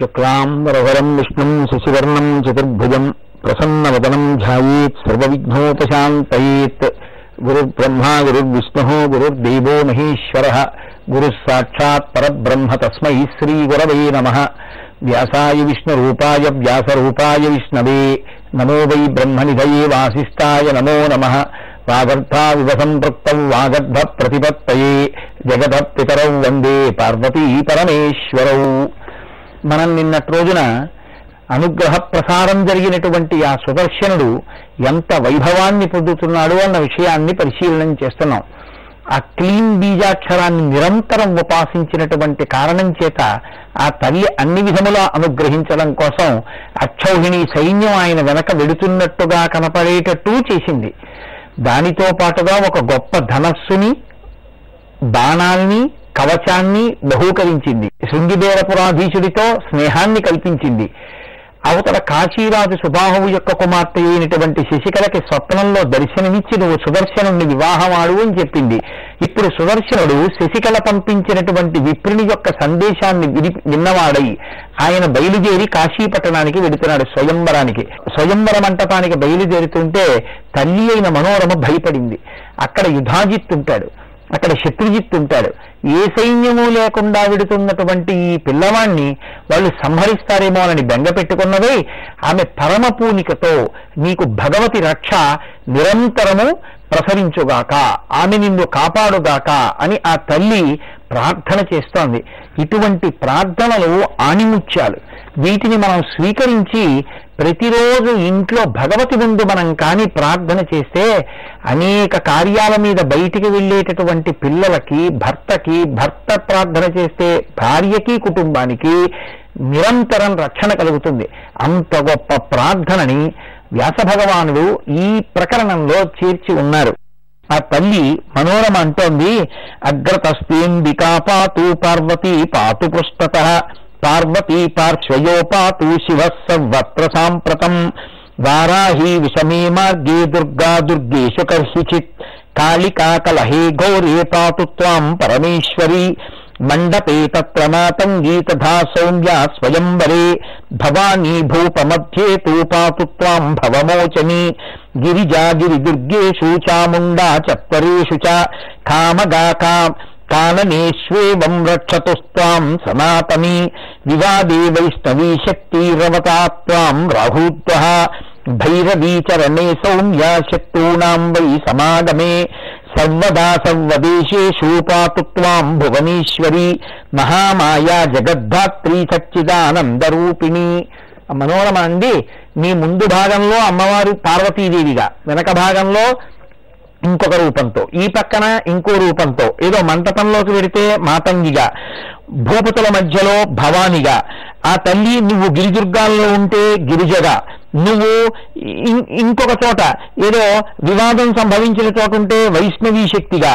శుక్లాం వరవరం విష్ణుం శశివర్ణం చతుర్భుజం ప్రసన్నవదనం ధ్యాయేత్ సర్వవిఘ్నోపశాంతయేత్ గురుర్బ్రహ్మా గురుర్విష్ణు గురుర్దేవో మహేశ్వర గురుః సాక్షాత్ పరబ్రహ్మ తస్మై శ్రీ గురవే నమ వ్యాసాయ విష్ణురూపాయ వ్యాసరూపాయ విష్ణవే నమో వై బ్రహ్మనిధయే వాసిష్ఠాయ నమో నమ వాగర్భావివ సంపృక్తం వాగర్భ ప్రతిపత్తయే జగద పితరౌ వందే పార్వతీ పరమేశ్వరౌ మనం నిన్నటి రోజున అనుగ్రహ ప్రసారం జరిగినటువంటి ఆ సుదర్శనుడు ఎంత వైభవాన్ని పొందుతున్నాడు అన్న విషయాన్ని పరిశీలన చేస్తున్నాం. ఆ క్లీన్ బీజాక్షరాన్ని నిరంతరం ఉపాసించినటువంటి కారణం చేత ఆ తల్లి అన్ని విధములా అనుగ్రహించడం కోసం అక్షౌహిణి సైన్యం ఆయన వెనక వెడుతున్నట్టుగా కనపడేటట్టు చేసింది. దానితో పాటుగా ఒక గొప్ప ధనస్సుని బాణాల్ని కవచాన్ని బహూకరించింది. శృంగిబేరపురాధీశుడితో స్నేహాన్ని కల్పించింది. అవతల కాశీరాజు సుబాహువు యొక్క కుమార్తె అయినటువంటి శశికళకి స్వప్నంలో దర్శనమిచ్చి నువ్వు సుదర్శనుణ్ణి వివాహమాడు అని చెప్పింది. ఇప్పుడు సుదర్శనుడు శశికళ పంపించినటువంటి విప్రుని యొక్క సందేశాన్ని విన్నవాడై ఆయన బయలుదేరి కాశీపట్టణానికి వెడుతున్నాడు స్వయంవరానికి. స్వయంవర మంటపానికి బయలుదేరుతుంటే తల్లి అయిన మనోరమ భయపడింది. అక్కడ యుధాజిత్ ఉంటాడు. అక్కడ శత్రుజిత్ ఉంటాడు. ఏ సైన్యము లేకుండా విడుతున్నటువంటి ఈ పిల్లవాణ్ణి వాళ్ళు సంహరిస్తారేమో అని బెంగ పెట్టుకున్నదే ఆమె పరమ పూనికతో నీకు భగవతి రక్ష నిరంతరము ప్రసరించుగాక ఆమె నిన్ను కాపాడుగాక అని ఆ తల్లి ప్రార్థన చేస్తోంది. ఇటువంటి ప్రార్థనలు ఆణిముత్యాలు. వీటిని మనం స్వీకరించి ప్రతిరోజు ఇంట్లో భగవతి ముందు మనం కానీ ప్రార్థన చేస్తే అనేక కార్యాల మీద బయటికి వెళ్ళేటటువంటి పిల్లలకి భర్తకి భర్త ప్రార్థన చేస్తే భార్యకి కుటుంబానికి నిరంతరం రక్షణ కలుగుతుంది. అంత గొప్ప ప్రార్థనని వ్యాస భగవానుడు ఈ ప్రకరణంలో చేర్చి ఉన్నారు. ఆ తల్లి మనోరమ అంటోంది అగ్రతస్తింబికా పాతు పార్వతి పాతు పృష్ఠత పార్వతీ పార్శ్వయోపాతు శివ సర్వత్ర సాంప్రతం వారాహి విషమే మార్గే దుర్గా దుర్గేషు కర్షిచిత్ కాళికా కలహే ఘోరే పాతు త్వాం పరమేశ్వరి మండపే తత్ర మాతంగీ తథా సౌమ్యా స్వయంవరే భవానీ భూపమధ్యే తూ పాతు త్వాం భవమోచని గిరిజా గిరిదుర్గేషు చాముండా చత్వరేషు చ కామగా కామ కాననేష్వేవం రక్షతుస్త్వాం సనాతనీ వివాదే వైష్ణవీ శక్తిరవతా త్వాం రాహూత్వ భైరవీ సౌమ్యా శత్రూణాం వై సమాగమే సర్వదా సర్వదేశేషు పాతు త్వాం భువనేశ్వరి మహామాయా జగద్ధాత్రి సచ్చిదానందరూపిణి మనోరమ అంది మీ ముందు భాగంలో అమ్మవారు పార్వతీదేవిగా వెనక భాగంలో ఇంకొక రూపంతో ఈ పక్కన ఇంకో రూపంతో ఏదో మంటపంలోకి వెడితే మాతంగిగా భూపతుల మధ్యలో భవానిగా ఆ తల్లి నువ్వు గిరిదుర్గాల్లో ఉంటే గిరిజగా నువ్వు ఇం- ఇంకొక చోట ఏదో వివాదం సంభవించిన చోట ఉంటే వైష్ణవీ శక్తిగా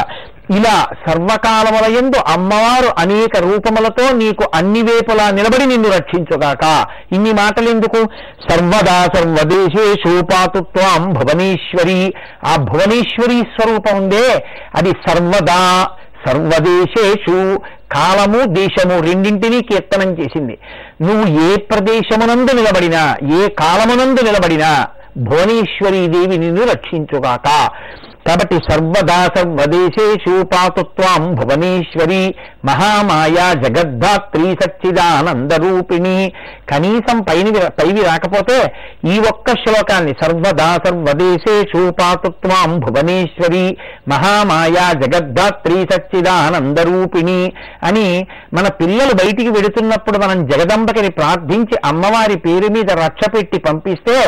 ఇలా సర్వకాలములయందు అమ్మవారు అనేక రూపములతో నీకు అన్ని వేపులా నిలబడి నిన్ను రక్షించుగాక. ఇన్ని మాటలు ఎందుకు సర్వదా సర్వదేశేషు పాతుత్వాం భువనేశ్వరి. ఆ భువనేశ్వరి స్వరూపం ఉందే అది సర్వదా సర్వదేశేషు కాలము దేశము రెండింటినీ కీర్తనం చేసింది. నువ్వు ఏ ప్రదేశమునందు నిలబడినా ఏ కాలమునందు నిలబడినా భువనేశ్వరీ దేవి నిన్ను రక్షించుగాక. కాబట్టి సర్వదాసం సర్వదేశేషు పాతుత్వాం భువనేశ్వరి మహామాయా జగద్ధాత్రి సచ్చిదానందరూపిణి కనీసం పైని పైవి రాకపోతే ఈ ఒక్క శ్లోకాన్ని సర్వదాసం సర్వదేశేషు పాతుత్వాం భువనేశ్వరి మహామాయా జగద్ధాత్రి సచ్చిదానందరూపిణి అని మన పిల్లలు బయటికి వెడుతున్నప్పుడు మనం జగదంబకిని ప్రార్థించి అమ్మవారి పేరు మీద రక్ష పెట్టి పంపిస్తే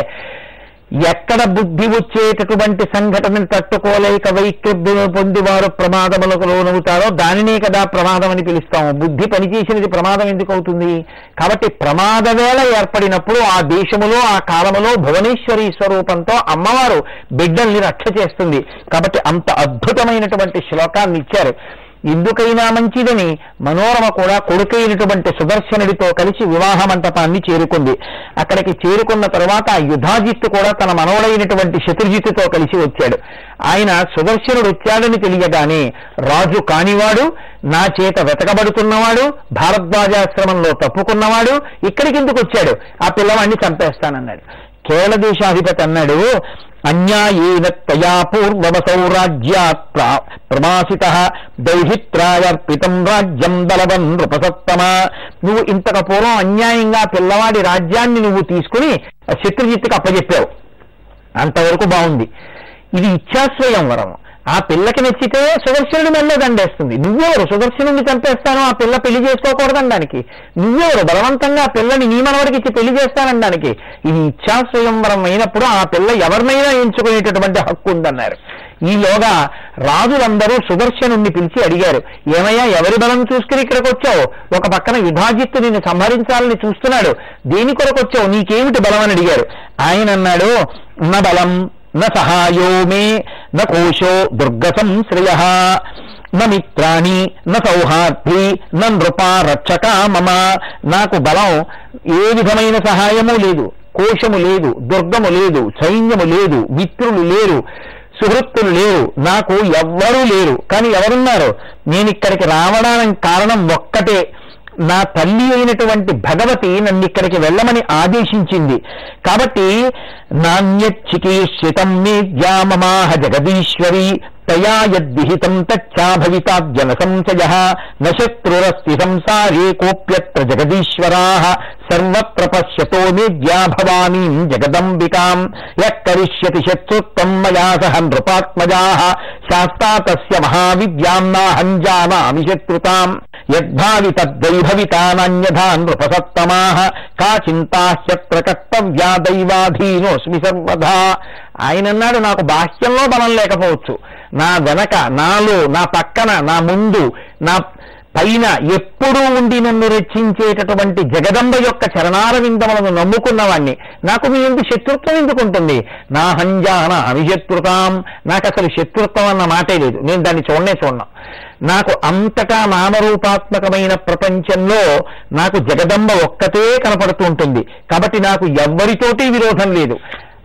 ఎక్కడ బుద్ధి వచ్చేటటువంటి సంఘటనను తట్టుకోలేక వైక్లభ్యము పొంది వారు ప్రమాదములకు లోనవుతారో దానినే కదా ప్రమాదం అని పిలుస్తాము. బుద్ధి పనిచేసినది ప్రమాదం ఎందుకు అవుతుంది? కాబట్టి ప్రమాద వేళ ఏర్పడినప్పుడు ఆ దేశములో ఆ కాలములో భువనేశ్వరి స్వరూపంతో అమ్మవారు బిడ్డల్ని రక్ష చేస్తుంది. కాబట్టి అంత అద్భుతమైనటువంటి శ్లోకాన్ని ఇచ్చారు. ఎందుకైనా మంచిదని మనోరమ కూడా కొడుకైనటువంటి సుదర్శనుడితో కలిసి వివాహ మంటపాన్ని చేరుకుంది. అక్కడికి చేరుకున్న తరువాత ఆ యుధాజిత్తు కూడా తన మనవడైనటువంటి శత్రుజిత్తుతో కలిసి వచ్చాడు. ఆయన సుదర్శనుడు వచ్చాడని తెలియగానే రాజు కానివాడు నా చేత వెతకబడుతున్నవాడు భారద్వాజాశ్రమంలో తప్పుకున్నవాడు ఇక్కడికి ఎందుకు వచ్చాడు? ఆ పిల్లవాడిని చంపేస్తానన్నాడు. దేశాధిపతి అన్నాడు అన్యాయేన తయా పూర్వవసౌ రాజ్యాత్ ప్రా- ప్రమాసిత దౌహిత్రాయర్పితం రాజ్యం బలవన్ నృపసత్తమ. నువ్వు ఇంతకు పూర్వం అన్యాయంగా పిల్లవాడి రాజ్యాన్ని నువ్వు తీసుకుని శత్రుజిత్తుకు అప్పజెప్పావు. అంతవరకు బాగుంది. ఇది ఇచ్చాశ్రయం ఆ పిల్లకి నచ్చితే సుదర్శనుడి మెల్లో దండేస్తుంది. నువ్వెవరు? సుదర్శనుడిని చంపేస్తాను ఆ పిల్ల పెళ్ళి చేసుకోకూడదనడానికి నువ్వెవరు? బలవంతంగా ఆ పిల్లని నీ మనవడికి ఇచ్చి పెళ్ళి చేస్తానడానికి ఇది ఇచ్చాస్వయంవరం అయినప్పుడు ఆ పిల్ల ఎవరినైనా ఎంచుకునేటటువంటి హక్కు ఉందన్నారు. ఈలోగా రాజులందరూ సుదర్శనుణ్ణి పిలిచి అడిగారు. ఏమయ్యా ఎవరి బలం చూసుకుని ఇక్కడికి వచ్చావు ఒక పక్కన విభాజిత్తు నిన్ను సంహరించాలని చూస్తున్నాడు. దేని కొరకు వచ్చావు నీకేమిటి బలం అని అడిగారు. ఆయన అన్నాడు నా బలం న సహాయో మే న కోశో దుర్గ సంశ్రయ న మిత్రాణి న సౌహార్ది న నృపా రక్షక మమ. నాకు బలం ఏ విధమైన సహాయము లేదు. కోశము లేదు దుర్గము లేదు సైన్యము లేదు మిత్రులు లేరు సుహృత్తులు లేరు నాకు ఎవ్వరూ లేరు. కానీ ఎవరున్నారు? నేను ఇక్కడికి రావడానికి కారణం ఒక్కటే. నా తల్లి అయినటువంటి భగవతి నన్ను ఇక్కడికి వెళ్ళమని ఆదేశించింది. కాబట్టి నాణ్యచికీర్షితం మేద్యామమాహ జగదీశ్వరి తయా యద్విహితం తచ్చాభవితాద్యన సంశయ నశత్రురస్తి సంసారే కోప్యత్ర జగదీశ్వరా సర్వత్ర పశ్యతో మేద్యా భవానీం జగదంబికాం యక్కరిష్యతి శత్రుత్వం మయా సహ నృపాత్మజా శాస్తా తస్య మహావిద్యాం నాహం జానామి శత్రుతాం యద్భావి తద్వైభవితా నాన్యథా నృపసత్తమా కా చింతా హ్యత్ర కర్తవ్యా దైవాధీనోస్మి సర్వదా. ఆయన నాకు బాహ్యంలో బలం లేకపోవచ్చు. నా వెనక నాలో నా పక్కన నా ముందు నా పైన ఎప్పుడూ ఉండి నన్ను రక్షించేటటువంటి జగదంబ యొక్క చరణారవిందములను నమ్ముకున్నవాణ్ణి. నాకు మీ ఎందుకు శత్రుత్వం ఎందుకు ఉంటుంది నా హంజాన అనిశత్రుతాం. నాకు అసలు శత్రుత్వం అన్న మాటే లేదు. నేను దాన్ని చూడనే చూడను. నాకు అంతటా నామరూపాత్మకమైన ప్రపంచంలో నాకు జగదంబ ఒక్కతే కనపడుతూ ఉంటుంది. కాబట్టి నాకు ఎవ్వరితోటి విరోధం లేదు.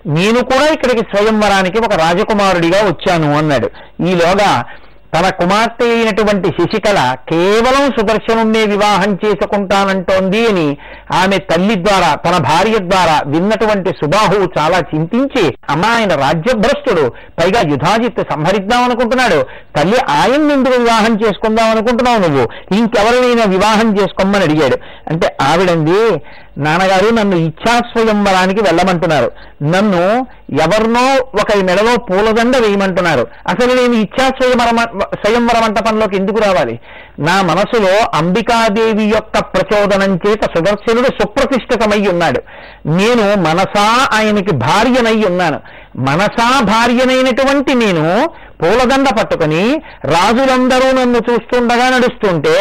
నేను కూడా ఇక్కడికి స్వయంవరానికి ఒక రాజకుమారుడిగా వచ్చాను అన్నాడు. ఈలోగా తన కుమార్తె అయినటువంటి శశికళ కేవలం సుదర్శనుణ్ణే వివాహం చేసుకుంటానంటోంది అని ఆమె తల్లి ద్వారా తన భార్య ద్వారా విన్నటువంటి సుబాహువు చాలా చింతించి అమ్మా ఆయన రాజ్యభ్రష్టుడు. పైగా యుధాజిత్ సంహరిద్దాం అనుకుంటున్నాడు. తల్లి ఆయన ఎందుకు వివాహం చేసుకుందాం అనుకుంటున్నావు నువ్వు? ఇంకెవరినైనా వివాహం చేసుకోమని అడిగాడు. అంటే ఆవిడంది నాన్నగారు నన్ను ఇచ్చాస్వయంవరానికి వెళ్ళమంటున్నారు. నన్ను ఎవరినో ఒకరి మెడలో పూలదండ వేయమంటున్నారు. అసలు నేను ఇచ్చాస్వయంవర స్వయంవర మంటపంలోకి ఎందుకు రావాలి? నా మనసులో అంబికాదేవి యొక్క ప్రచోదనం చేత సుదర్శనుడు సుప్రతిష్ఠితమై ఉన్నాడు. నేను మనసా ఆయనకి భార్యనై ఉన్నాను. మనసా భార్యనైనటువంటి నేను పూలదండ పట్టుకుని రాజులందరూ నన్ను చూస్తుండగా నడుస్తుంటే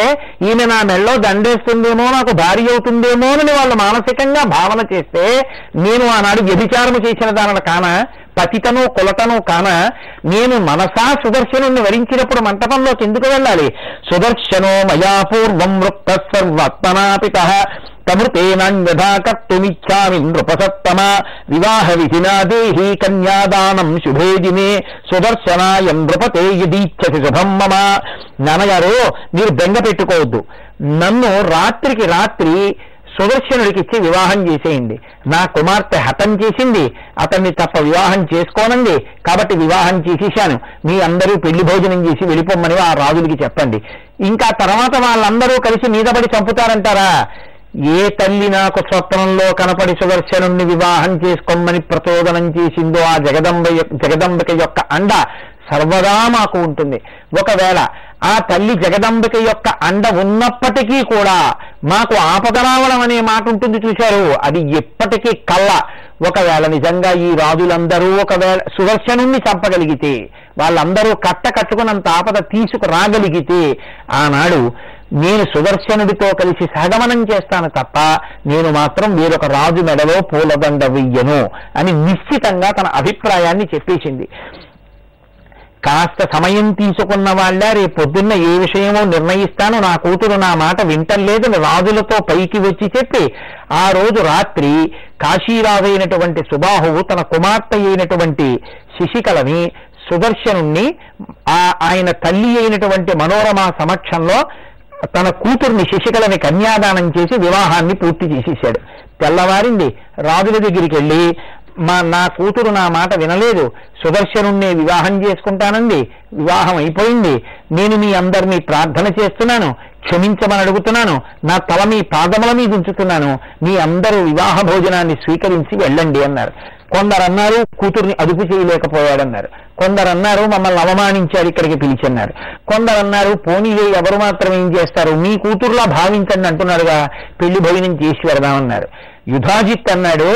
ఈమె నా మెళ్ళో దండేస్తుందేమో నాకు భార్య అవుతుందేమో అని వాళ్ళు మానసికంగా భావన చేస్తే నేను ఆనాడు వ్యభిచారము చేసిన దానిని కాన పతితను కులతను కాన నేను మనసా సుదర్శనుణ్ణి వరించినప్పుడు మంటపంలోకి ఎందుకు వెళ్ళాలి? సుదర్శనో మయా పూర్వం వృత్త సర్వాత్మనాపిత. తమృతేనాన్యథా కర్తుమిచ్చామి నృపసత్తమ వివాహ విధినా దేహి కన్యాదానం శుభే దినే సుదర్శనాయ నృపతే యదీచ్ఛసి శుభం మమ నాన్నగారు మీరు బెంగ పెట్టుకోవద్దు. నన్ను రాత్రికి రాత్రి సుదర్శనుడికి ఇచ్చి వివాహం చేసేయండి. నా కుమార్తె హతం చేసింది అతన్ని తప్ప వివాహం చేసుకోనండి కాబట్టి వివాహం చేసేశాను. మీ అందరూ పెళ్ళి భోజనం చేసి వెళ్ళిపోమ్మని ఆ రాజులకి చెప్పండి. ఇంకా తర్వాత వాళ్ళందరూ కలిసి మీదపడి చంపుతారంటారా? ఏ తల్లి నాకు స్వప్నంలో కనపడి సుదర్శనుణ్ణి వివాహం చేసుకోమని ప్రచోదనం చేసిందో ఆ జగదంబ యొక్క- జగదంబిక యొక్క అండ సర్వదా మాకు ఉంటుంది. ఒకవేళ ఆ తల్లి జగదంబిక యొక్క అండ ఉన్నప్పటికీ కూడా మాకు ఆపద రావడం అనే మాట ఉంటుంది చూశారు. అది ఎప్పటికీ కళ్ళ ఒకవేళ నిజంగా ఈ రాజులందరూ ఒకవేళ సుదర్శనుణ్ణి చంపగలిగితే వాళ్ళందరూ కట్ట కట్టుకున్నంత ఆపద తీసుకురాగలిగితే ఆనాడు నేను సుదర్శనుడితో కలిసి సహగమనం చేస్తాను తప్ప నేను మాత్రం వేరొక రాజు మెడలో పూలదండ వెయ్యను అని నిశ్చితంగా తన అభిప్రాయాన్ని చెప్పేసింది. కాస్త సమయం తీసుకున్న వాళ్ళ రేపు పొద్దున్న ఏ విషయమో నిర్ణయిస్తాను. నా కూతురు నా మాట వింటలేదని రాజులతో పైకి వచ్చి చెప్పి ఆ రోజు రాత్రి కాశీరాజు అయినటువంటి సుబాహువు తన కుమార్తె అయినటువంటి శిశికలని సుదర్శనుణ్ణి ఆ ఆయన తల్లి అయినటువంటి మనోరమ సమక్షంలో తన కూతుర్ని శశికళని కన్యాదానం చేసి వివాహాన్ని పూర్తి చేసేసాడు. తెల్లవారింది రాజుల దగ్గరికి వెళ్ళి మా నా కూతురు నా మాట వినలేదు. సుదర్శనుణ్ణి వివాహం చేసుకుంటానండి వివాహం అయిపోయింది. నేను మీ అందరినీ ప్రార్థన చేస్తున్నాను. క్షమించమని అడుగుతున్నాను. నా తల మీ పాదముల మీద ఉంచుతున్నాను. మీ అందరూ వివాహ భోజనాన్ని స్వీకరించి వెళ్ళండి అన్నారు. కొందరు అన్నారు కూతుర్ని అదుపు చేయలేకపోయాడన్నారు. కొందరు అన్నారు మమ్మల్ని అవమానించారు ఇక్కడికి పిలిచన్నారు. కొందరు అన్నారు పోనీలే ఎవరు మాత్రం ఏం చేస్తారు? మీ కూతురులా భావించండి అంటున్నాడుగా పెళ్ళి భోజనం చేసి వెళదామన్నారు యుధాజిత్ అన్నాడు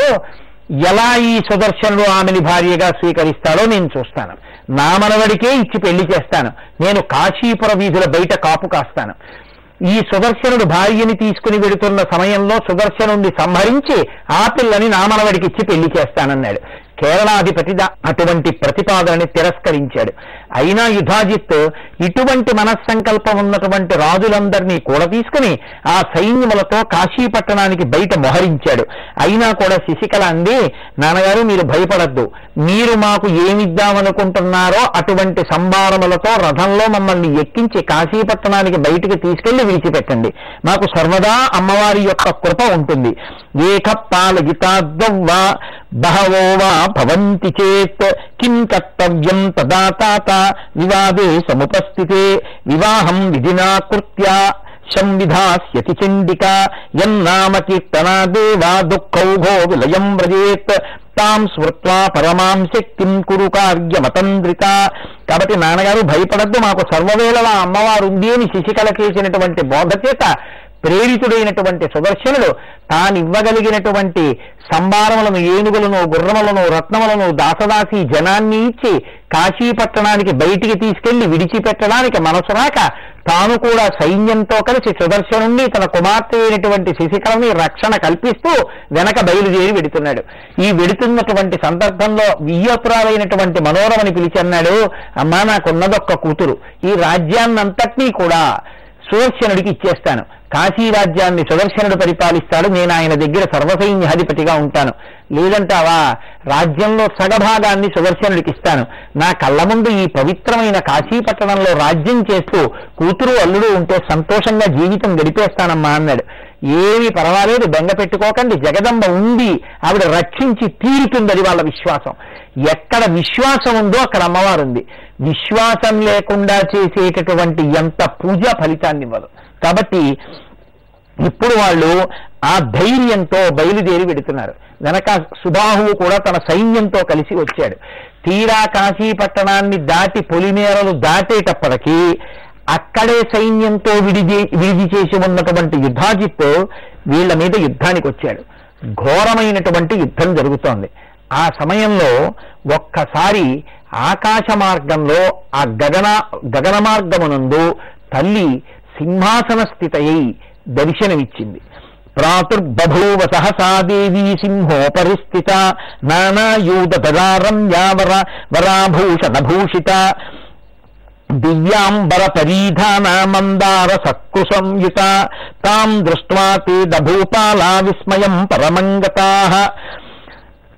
ఎలా ఈ సుదర్శనుడు ఆమెని భార్యగా స్వీకరిస్తాడో నేను చూస్తాను. నా మనవడికే ఇచ్చి పెళ్ళి చేస్తాను. నేను కాశీపుర వీధుల బయట కాపు కాస్తాను. ఈ సుదర్శనుడు భార్యని తీసుకుని వెడుతున్న సమయంలో సుదర్శనుడిని సంహరించి ఆ పిల్లని నా మనవడికి ఇచ్చి పెళ్ళి చేస్తానన్నాడు. కేరళాధిపతి అటువంటి ప్రతిపాదనని తిరస్కరించాడు. అయినా యుధాజిత్ ఇటువంటి మనస్సంకల్పం ఉన్నటువంటి రాజులందరినీ కూడా తీసుకుని ఆ సైన్యములతో కాశీపట్టణానికి బయట మొహరించాడు. అయినా కూడా శశికళ అంది నాన్నగారు మీరు భయపడద్దు. మీరు మాకు ఏమిద్దామనుకుంటున్నారో అటువంటి సంభారములతో రథంలో మమ్మల్ని ఎక్కించి కాశీపట్టణానికి బయటికి తీసుకెళ్ళి విడిచిపెట్టండి. మాకు సర్వదా అమ్మవారి యొక్క కృప ఉంటుంది. ఏక పాలయితాద్వా బహవో వా భవంతి చేత్. కిం కర్తవ్యం తదా తాత. వివాదే సముపస్థితే. వివాహం విధినా కృత్యా. సంవిధాస్యతి చండిక. యన్నామ కీర్తనా దేవా దుఃఖౌఘో విలయం వ్రజేత్. తాం స్మృత్వా పరమాం శక్తిం కురు కార్యమతంద్రిత కాబట్టి నాన్నగారు భయపడద్దు మాకు సర్వవేళలా అమ్మవారు ఉంది అని శశికళ చేసినటువంటి బోధ చేత ప్రేరితుడైనటువంటి సుదర్శనుడు తానివ్వగలిగినటువంటి సంభారములను ఏనుగులను గుర్రములను రత్నములను దాసదాసి జనాన్ని ఇచ్చి కాశీ పట్టణానికి బయటికి తీసుకెళ్ళి విడిచిపెట్టడానికి మనసు రాక తాను కూడా సైన్యంతో కలిసి సుదర్శనుణ్ణి తన కుమార్తె అయినటువంటి శశికళని రక్షణ కల్పిస్తూ వెనక బయలుదేరి వెడుతున్నాడు. ఈ వెడుతున్నటువంటి సందర్భంలో వియ్యపురాలైనటువంటి మనోరమని పిలిచి అన్నాడు అమ్మా నాకున్నదొక్క కూతురు. ఈ రాజ్యాన్నంతటినీ కూడా సుదర్శనుడికి ఇచ్చేస్తాను. కాశీ రాజ్యాన్ని సుదర్శనుడు పరిపాలిస్తాడు నేను ఆయన దగ్గర సర్వసైన్యాధిపతిగా ఉంటాను. లేదంటావా? రాజ్యంలో సగభాగాన్ని సుదర్శనుడికి ఇస్తాను. నా కళ్ళ ముందు ఈ పవిత్రమైన కాశీ పట్టణంలో రాజ్యం చేస్తూ కూతురు అల్లుడు ఉంటే సంతోషంగా జీవితం గడిపేస్తానమ్మా అన్నాడు. ఏమీ పర్వాలేదు బెంగ పెట్టుకోకండి జగదంబ ఉంది. ఆవిడ రక్షించి తీరుతుందది వాళ్ళ విశ్వాసం. ఎక్కడ విశ్వాసం ఉందో అక్కడ అమ్మవారు ఉంది విశ్వాసం లేకుండా చేసేటటువంటి ఎంత పూజ ఫలితాన్ని ఇవ్వదు. కాబట్టి ఇప్పుడు వాళ్ళు ఆ ధైర్యంతో బయలుదేరి వెడుతున్నారు. వెనక సుబాహువు కూడా తన సైన్యంతో కలిసి వచ్చాడు. తీరా కాశీ పట్టణాన్ని దాటి పొలిమేరలు దాటేటప్పటికీ అక్కడే సైన్యంతో విడిది విడిది చేసి ఉన్నటువంటి యుద్ధాజిత్తు వీళ్ళ మీద యుద్ధానికి వచ్చాడు. ఘోరమైనటువంటి యుద్ధం జరుగుతోంది. ఆ సమయంలో ఒక్కసారి ఆకాశ మార్గంలో ఆ గగన గగన మార్గమునందు తల్లి సింహాసన స్థితయై దర్శనమిచ్చింది. ప్రాతుర్బభూవ సహసా దేవీ సింహోపరిస్థిత నానాయూధరారమ్యావర వరాభూషణభూషిత దివ్యాంబర పరీధాన మందార సక్కు సంయుత తాం దృష్ట్వా తే దభూపాలా విస్మయం పరమంగతా।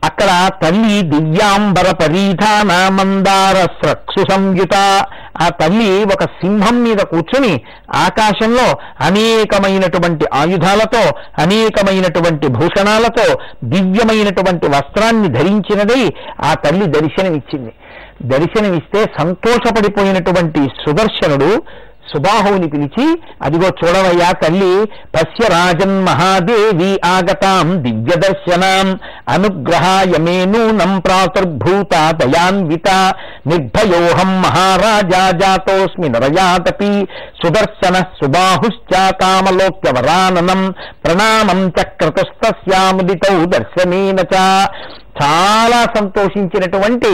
అక్కడ తల్లి దివ్యాంబర పరీధాన మందార స్రక్సు సంయుత ఆ తల్లి ఒక సింహం మీద కూర్చుని ఆకాశంలో అనేకమైనటువంటి ఆయుధాలతో అనేకమైనటువంటి భూషణాలతో దివ్యమైనటువంటి వస్త్రాన్ని ధరించినదై ఆ తల్లి దర్శనమిచ్చింది. దర్శనమిస్తే సంతోషపడిపోయినటువంటి సుదర్శనుడు సుబాహువుని పిలిచి అదిగో చూడవయ్యా తల్లి పశ్య రాజన్ మహాదేవి ఆగతాం దివ్య దర్శనాం అనుగ్రహాయ మే నూనం ప్రాతుర్భూత దయాన్విత నిర్భయోహం మహారాజా జాతోస్మి నరయాతపి సుదర్శన సుబాహుశ్చాతామలోక్య వరాననం ప్రణామం చక్రతుస్తస్యాముదితౌ దర్శనేన చాలా సంతోషించినటువంటి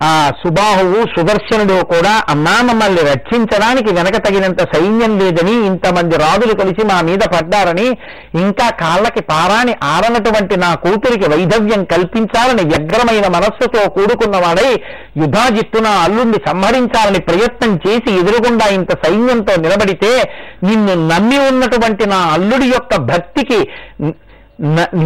ఆ సుబాహువు సుదర్శనుడు కూడా అమ్మా మమ్మల్ని రక్షించడానికి వెనక తగినంత సైన్యం లేదని ఇంతమంది రాజులు కలిసి మా మీద పడ్డారని ఇంకా కాళ్ళకి పారాని ఆరనటువంటి నా కూతురికి వైధవ్యం కల్పించాలని వ్యగ్రమైన మనస్సుతో కూడుకున్నవాడై యుధాజిత్తు నా అల్లుణ్ణి సంహరించాలని ప్రయత్నం చేసి ఎదురుగుండా ఇంత సైన్యంతో నిలబడితే నిన్ను నమ్మి ఉన్నటువంటి నా అల్లుడి యొక్క భక్తికి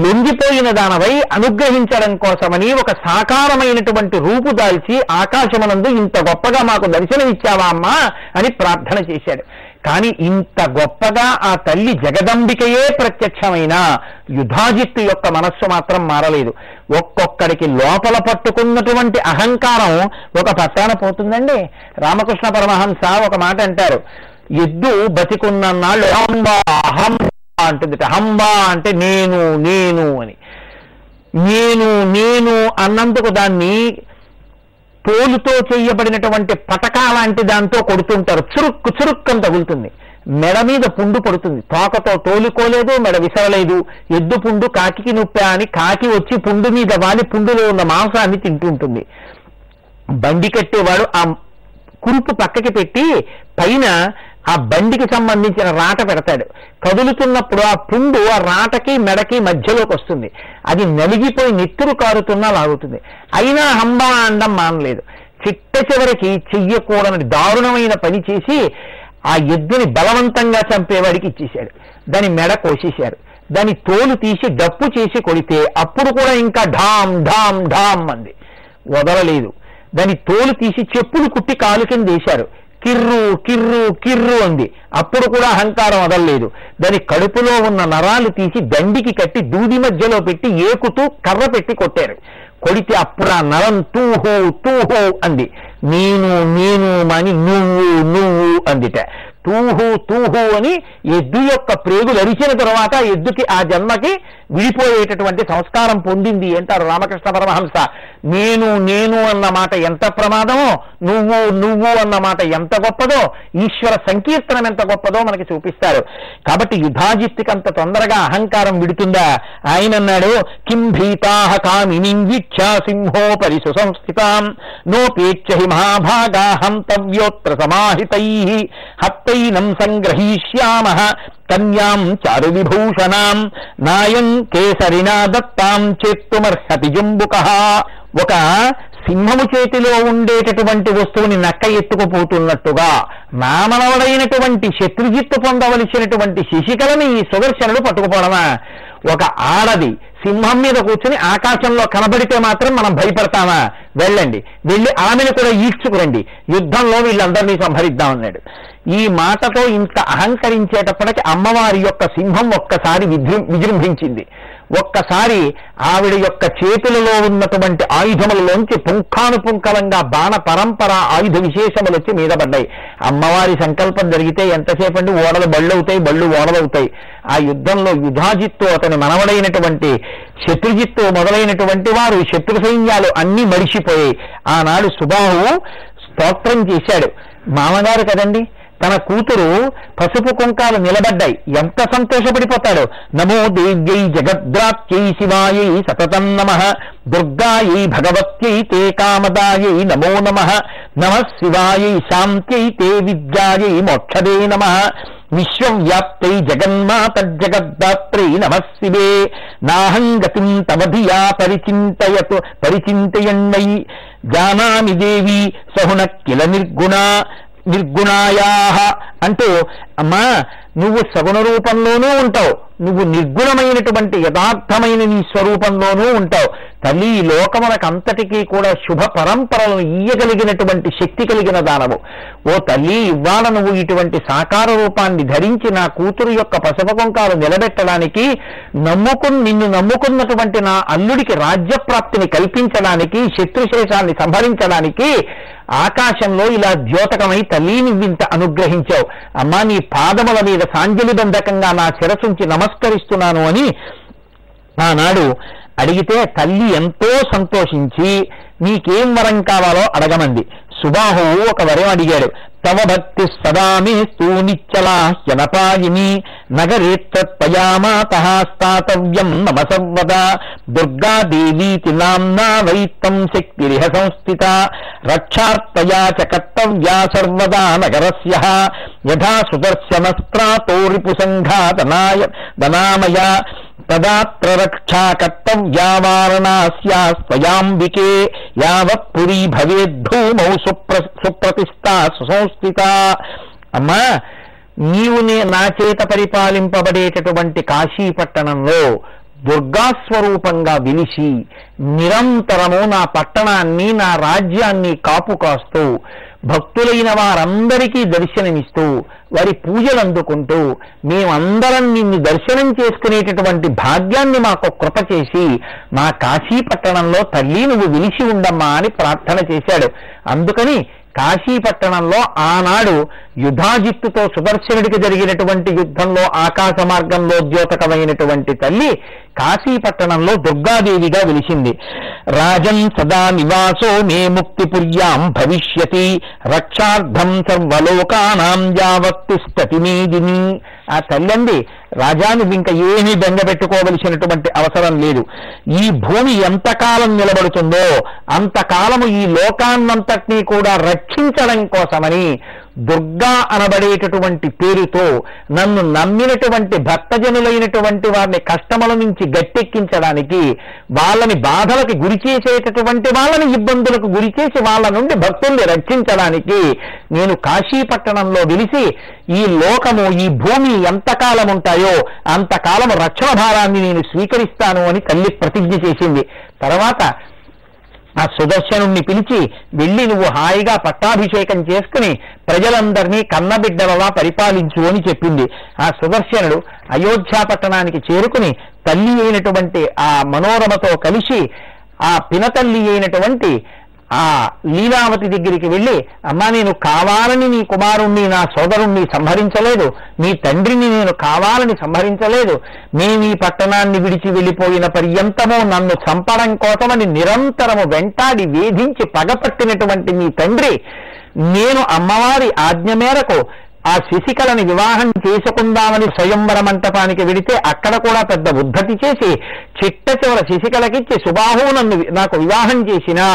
లొంగిపోయిన దానవై అనుగ్రహించడం కోసమని ఒక సాకారమైనటువంటి రూపు దాల్చి ఆకాశమనందు ఇంత గొప్పగా మాకు దర్శనమిచ్చావా అమ్మా అని ప్రార్థన చేశాడు. కానీ ఇంత గొప్పగా ఆ తల్లి జగదంబికయే ప్రత్యక్షమైన యుధాజిత్తు యొక్క మనస్సు మాత్రం మారలేదు. ఒక్కొక్కడికి లోపల పట్టుకున్నటువంటి అహంకారం ఒక పట్టాన పోతుందండి. రామకృష్ణ పరమహంస ఒక మాట అంటారు. ఎద్దు బతికున్న నాళ్ళు అహం హంబా అంటుంది అంటే నేను నేను అని. నేను నేను అన్నందుకు దాన్ని తోలుతో చేయబడినటువంటి పటకా లాంటి దాంతో కొడుతుంటారు. చురుక్కు చురుక్కం తగులుతుంది. మెడ మీద పుండు పడుతుంది. తోకతో తోలుకోలేదు మెడ విసరలేదు. ఎద్దు పుండు కాకికి నొప్పా అని కాకి వచ్చి పుండు మీద వాలి పుండులో ఉన్న మాంసాన్ని తింటుంటుంది. బండి కట్టేవాడు ఆ కురుపు పక్కకి పెట్టి పైన ఆ బండికి సంబంధించిన రాట పెడతాడు. కదులుతున్నప్పుడు ఆ పుండు ఆ రాటకి మెడకి మధ్యలోకి వస్తుంది. అది నలిగిపోయి నెత్తురు కారుతున్నా లాగుతుంది. అయినా హంబా అండం మానలేదు. చిట్ట చివరికి చెయ్యకూడని దారుణమైన పని చేసి ఆ ఎద్దుని బలవంతంగా చంపేవాడికి ఇచ్చేశాడు. దాని మెడ కోసేశారు. దాని తోలు తీసి డప్పు చేసి కొడితే అప్పుడు కూడా ఇంకా ఢామ్ ఢామ్ ఢామ్ అంది. వదలలేదు. దాని తోలు తీసి చెప్పులు కుట్టి కాలు కింద వేశారు. కిర్రు కిర్రు కిర్రు అంది. అప్పుడు కూడా అహంకారం వదలలేదు దాని కడుపులో ఉన్న నరాలు తీసి దండికి కట్టి దూది మధ్యలో పెట్టి ఏకుతూ కర్ర పెట్టి కొట్టారు. కొడితే అప్పుడు ఆ నరం తూహు తూహు అంది. నేను నేను అని నువ్వు నువ్వు అందిట. తూహు తూహు అని ఎద్దు యొక్క ప్రేగులు అరిచిన తర్వాత ఎద్దుకి ఆ జన్మకి విడిపోయేటటువంటి సంస్కారం పొందింది అంటారు రామకృష్ణ పరమహంస. నేను నేను అన్న మాట ఎంత ప్రమాదమో నువ్వు నువ్వు అన్న మాట ఎంత గొప్పదో ఈశ్వర సంకీర్తనం ఎంత గొప్పదో మనకి చూపిస్తారు. కాబట్టి యుధాజిత్తికి అంత తొందరగా అహంకారం విడుతుందా? ఆయన అన్నాడు కిం భీతాహ కామినిం సింహో సింహోపరి సంస్థితాం నోపేచ్చ హి మహాభాగా హంతవ్యోత్ర సమాహితై హత్తైనం సంగ్రహీష్యామ. కన్యాం చారు విభూషణాం నాయం కేసరినా దత్తాం చేత్తుమర్హతి జంబుక. ఒక సింహము చేతిలో ఉండేటటువంటి వస్తువుని నక్క ఎత్తుకుపోతున్నట్టుగా నామనవడైనటువంటి శత్రుజిత్తు పొందవలసినటువంటి శశికళని ఈ సుదర్శనుడు పట్టుకుపోవడమా ఒక ఆడది సింహం మీద కూర్చుని ఆకాశంలో కనబడితే మాత్రం మనం భయపడతామా? వెళ్ళండి. వెళ్ళి ఆమెను కూడా ఈడ్చుకురండి. యుద్ధంలో వీళ్ళందరినీ సంహరిద్దాం అన్నాడు ఈ మాటతో ఇంత అహంకరించేటప్పటికి అమ్మవారి యొక్క సింహం ఒక్కసారి విజృం విజృంభించింది. ఒక్కసారి ఆవిడ యొక్క చేతులలో ఉన్నటువంటి ఆయుధములలోంచి పుంఖానుపుంఖలంగా బాణ పరంపర ఆయుధ విశేషములు వచ్చి మీద పడ్డాయి. అమ్మవారి సంకల్పం జరిగితే ఎంతసేపండి ఓడలు బళ్ళు అవుతాయి బళ్ళు ఓడలవుతాయి. ఆ యుద్ధంలో యుధాజిత్తు అతని మనవడైనటువంటి శత్రుజిత్తు మొదలైనటువంటి వారు శత్రు సైన్యాలు అన్ని మడిసిపోయాయి ఆనాడు సుబాహు స్తోత్రం చేశాడు. మామగారు కదండి? తన కూతురు పసుపు కుంకాలు నిలబడ్డాయి. ఎంత సంతోషపడిపోతాడో. నమో దేవ్యై జగద్రాత్యై శివాయై సతతం నమ. దుర్గాయై భగవత్యై తే కామదాయై నమో నమ. నమ శివాయై శాంత్యై తే విద్యాయై మోక్షదే నమ. విశ్వవ్యాప్తై జగన్మాత జగద్దాత్రై నమ శివే. నాహం గతిం తమధియా పరిచింతయతు పరిచింతయన్మై జానామి దేవి సహున కిల నిర్గుణ. నిర్గుణాయా అంటూ అమ్మా నువ్వు సగుణ రూపంలోనూ ఉంటావు. నువ్వు నిర్గుణమైనటువంటి యథార్థమైన నీ స్వరూపంలోనూ ఉంటావు. తల్లి ఈ లోకమునకంతటికీ కూడా శుభ పరంపరలను ఇయ్యగలిగినటువంటి శక్తి కలిగిన దానవు. ఓ తల్లి ఇవాళ నువ్వు ఇటువంటి సాకార రూపాన్ని ధరించి నా కూతురు యొక్క పసపకుంకాలు నిలబెట్టడానికి నమ్ముకుని నిన్ను నమ్ముకున్నటువంటి నా అల్లుడికి రాజ్యప్రాప్తిని కల్పించడానికి శత్రుశేషాన్ని సంహరించడానికి ఆకాశంలో ఇలా ద్యోతకమై తల్లి నువ్వింత అనుగ్రహించావు. అమ్మా నీ పాదముల మీద సాంజలి బంధకంగా నా శిరసుంచి నమస్కరిస్తున్నాను అని ఆనాడు అడిగితే తల్లి ఎంతో సంతోషించి నీకేం వరం కావాలో అడగమంది. సుబాహువు ఒక వరం అడిగాడు. తవ భక్తి సదా మేస్తూ నిచ్చలాహ్యనపాయిని నగరే త్వయా మాత స్థాతవ్యం నమ సర్వదా దుర్గాదేవీతి నామ్నా వైత్తం శక్తిరిహ సంస్థిత రక్షార్తయా చ కర్తవ్యా సర్వదా నగరస్య యథా సుదర్శనస్త్రాతో రిపుసంఘాతనాయ దనామయ తదాత్ర రక్షా కర్తవ్యా వారణాస్యాస్త్వయాంబికే యావత్ పురీ భవేద్ధూమౌ సుప్ర సుప్రతిష్టా సుసంస్థిత. అమ్మా నీవు నే- నా చేత పరిపాలింపబడేటటువంటి కాశీ పట్టణంలో దుర్గాస్వరూపంగా విలిసి నిరంతరము నా పట్టణాన్ని నా రాజ్యాన్ని కాపు కాస్తూ భక్తులైన వారందరికీ దర్శనమిస్తూ వారి పూజలు అందుకుంటూ మేమందరం నిన్ను దర్శనం చేసుకునేటటువంటి భాగ్యాన్ని మాకు కృప చేసి మా కాశీ పట్టణంలో తల్లి నువ్వు విలిచి ఉండమ్మా అని ప్రార్థన చేశాడు. అందుకని కాశీపట్టణంలో ఆనాడు యుధాజిత్తుతో సుదర్శనుడికి జరిగినటువంటి యుద్ధంలో ఆకాశ మార్గంలో ద్యోతకమైనటువంటి తల్లి కాశీపట్టణంలో దుర్గాదేవిగా వెలిసింది. రాజన్ సదా నివాసో మే ముక్తిపుర్యాం భవిష్యతి రక్షార్థం సర్వలోకానాం యావత్తు మేదిని ఆ తల్లండి రాజా నువ్వు ఇంకా ఏమీ బెంగ పెట్టుకోవలసినటువంటి అవసరం లేదు. ఈ భూమి ఎంతకాలం నిలబడుతుందో అంతకాలము ఈ లోకాన్నంతటినీ కూడా రక్షించడం కోసమని దుర్గా అనబడేటటువంటి పేరుతో నన్ను నమ్మినటువంటి భక్తజనులైనటువంటి వారిని కష్టముల నుంచి గట్టెక్కించడానికి వాళ్ళని బాధలకు గురి చేసేటటువంటి వాళ్ళని ఇబ్బందులకు గురి చేసి వాళ్ళ నుండి భక్తుల్ని రక్షించడానికి నేను కాశీపట్టణంలో వెలిసి ఈ లోకము ఈ భూమి ఎంతకాలం ఉంటాయో అంతకాలం రక్షణ భారాన్ని నేను స్వీకరిస్తాను అని తల్లి ప్రతిజ్ఞ చేసింది. తర్వాత ఆ సుదర్శనుణ్ణి పిలిచి వెళ్ళి నువ్వు హాయిగా పట్టాభిషేకం చేసుకుని ప్రజలందరినీ కన్నబిడ్డలలా పరిపాలించు అని చెప్పింది. ఆ సుదర్శనుడు అయోధ్య పట్టణానికి చేరుకుని తల్లి అయినటువంటి ఆ మనోరమతో కలిసి ఆ పినతల్లి అయినటువంటి ఆ లీలావతి దగ్గరికి వెళ్ళి అమ్మా నేను కావాలని నీ కుమారుణ్ణి నా సోదరుణ్ణి సంహరించలేదు. నీ తండ్రిని నేను కావాలని సంహరించలేదు. మేము ఈ పట్టణాన్ని విడిచి వెళ్ళిపోయిన పర్యంతము నన్ను చంపడం కోసమని నిరంతరము వెంటాడి వేధించి పగపట్టినటువంటి నీ తండ్రి నేను అమ్మవారి ఆజ్ఞ మేరకు ఆ శశికళని వివాహం చేసుకుందామని స్వయంవర మంటపానికి వెడితే అక్కడ కూడా పెద్ద ఉద్ధతి చేసి చిట్ట చివర శశికళకిచ్చి సుబాహు నన్ను నాకు వివాహం చేసినా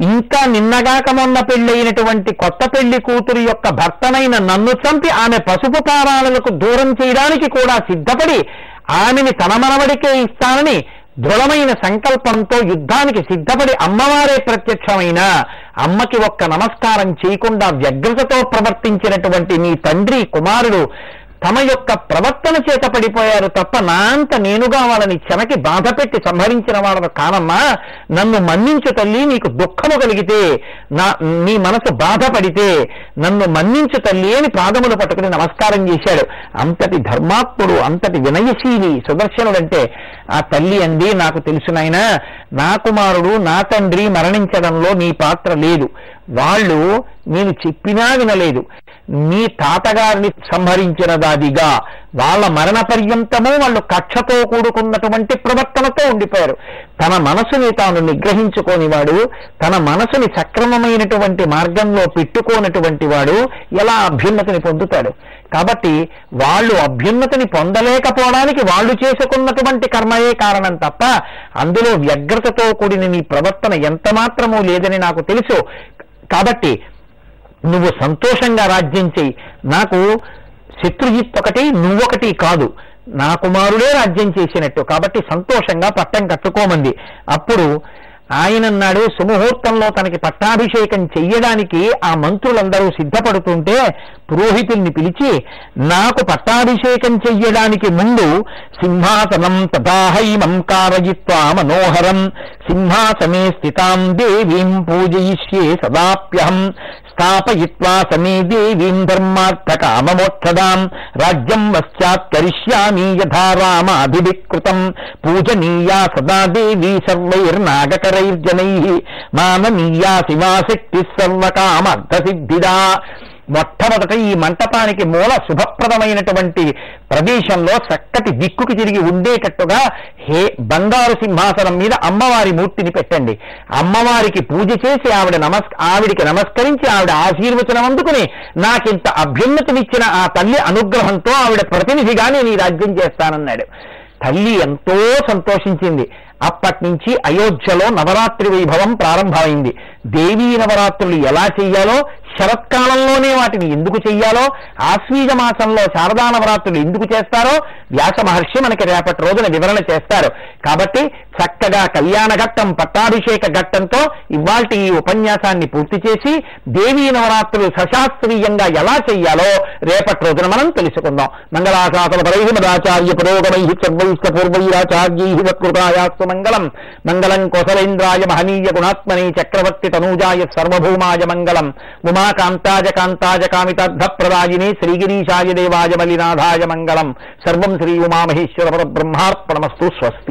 ఇంకా నిన్నగాక మొన్న పెళ్ళైనటువంటి కొత్త పెళ్ళి కూతురు యొక్క భర్తనైన నన్ను చంపి ఆమె పసుపు పారాలకు దూరం చేయడానికి కూడా సిద్ధపడి ఆమెని తన మనవడికే ఇస్తానని దృఢమైన సంకల్పంతో యుద్ధానికి సిద్ధపడి అమ్మవారే ప్రత్యక్షమైన. అమ్మకి ఒక్క నమస్కారం చేయకుండా వ్యగ్రతతో ప్రవర్తించినటువంటి నీ తండ్రి కుమారుడు తమ యొక్క ప్రవర్తన చేత పడిపోయారు తప్ప నా అంత నేనుగా వాళ్ళని చెనకి బాధ పెట్టి సంహరించిన వాళ్ళను కానమ్మా. నన్ను మన్నించు తల్లి నీకు దుఃఖము కలిగితే నా నీ మనసు బాధపడితే నన్ను మన్నించు తల్లి అని పాదములు పట్టుకుని నమస్కారం చేశాడు. అంతటి ధర్మాత్ముడు అంతటి వినయశీలి సుదర్శనుడంటే ఆ తల్లి అంది నాకు తెలుసు నాయన నా కుమారుడు నా తండ్రి మరణించడంలో నీ పాత్ర లేదు. వాళ్ళు నేను చెప్పినా వినలేదు. మీ తాతగారిని సంహరించిన దాదిగా వాళ్ళ మరణ పర్యంతము వాళ్ళు కక్షతో కూడుకున్నటువంటి ప్రవర్తనతో ఉండిపోయారు. తన మనసుని తాను నిగ్రహించుకోని వాడు తన మనసుని సక్రమమైనటువంటి మార్గంలో పెట్టుకోనటువంటి వాడు ఎలా అభ్యున్నతిని పొందుతాడు? కాబట్టి వాళ్ళు అభ్యున్నతిని పొందలేకపోవడానికి వాళ్ళు చేసుకున్నటువంటి కర్మయే కారణం తప్ప అందులో వ్యగ్రతతో కూడిన నీ ప్రవర్తన ఎంత మాత్రమూ లేదని నాకు తెలుసు. కాబట్టి నువ్వు సంతోషంగా రాజ్యం చెయ్యి నాకు శత్రుజిత్ ఒకటి నువ్వొకటి కాదు. నా కుమారుడే రాజ్యం చేసినట్టు. కాబట్టి సంతోషంగా పట్టం కట్టుకోమంది. అప్పుడు ఆయనన్నాడు సుముహూర్తంలో తనకి పట్టాభిషేకం చెయ్యడానికి ఆ మంత్రులందరూ సిద్ధపడుతుంటే పురోహితుల్ని పిలిచి నాకు పట్టాభిషేకం చెయ్యడానికి ముందు సింహాసనం తథాహైమం కారయిత్వా మనోహరం. సింహాసనే స్థితాం దేవీం పూజయిష్యే సదాప్యహం. స్థాపయిత్వా సమే దేవీం ధర్మార్థకామమోక్షదాం రాజ్యం వశ్చాత్కరిష్యామి యథా రామాభివికృతం పూజనీయా సదా దేవీ సర్వైర్నాగకరైర్జనై మాననీయా శివాశక్తి సర్వకామర్థసిద్ధిదా మొట్టమొదట ఈ మంటపానికి మూల శుభప్రదమైనటువంటి ప్రదేశంలో చక్కటి దిక్కుకి తిరిగి ఉండేటట్టుగా హే బంగారు సింహాసనం మీద అమ్మవారి మూర్తిని పెట్టండి. అమ్మవారికి పూజ చేసి ఆవిడ నమస్ ఆవిడికి నమస్కరించి ఆవిడ ఆశీర్వచనం అందుకుని నాకింత అభ్యున్నతినిచ్చిన ఆ తల్లి అనుగ్రహంతో ఆవిడ ప్రతినిధిగా నేను ఈ రాజ్యం చేస్తానన్నాడు. తల్లి ఎంతో సంతోషించింది. అప్పటి నుంచి అయోధ్యలో నవరాత్రి వైభవం ప్రారంభమైంది. దేవీ నవరాత్రులు ఎలా చెయ్యాలో శరత్కాలంలోనే వాటిని ఎందుకు చెయ్యాలో ఆశ్వీజ మాసంలో శారదా నవరాత్రులు ఎందుకు చేస్తారో వ్యాస మహర్షి మనకి రేపటి రోజున వివరణ చేస్తారు. కాబట్టి చక్కగా కళ్యాణ ఘట్టం పట్టాభిషేక ఘట్టంతో ఇవాల్టి ఈ ఉపన్యాసాన్ని పూర్తి చేసి దేవీ నవరాత్రులు సశాస్త్రీయంగా ఎలా చెయ్యాలో రేపటి రోజున మనం తెలుసుకుందాం. మంగళాశాసన పరై మదాచార్య పురోగమై సర్వైష్ట పూర్వైరాచార్యై వత్కృతాయాస్తు మంగళం. మంగళం కోసలేంద్రాయ మహనీయ గుణాత్మని చక్రవర్తి తనూజాయ సర్వభౌమాయ మంగళం. ఉమాకాంతాజ కాంతాజ కామితార్థప్రదాయినే శ్రీగిరీశాయ దేవాయ మలినాథాయ మంగళం. సర్వం శ్రీ ఉమామహేశ్వర పరబ్రహ్మార్పణమస్తు స్వస్తి.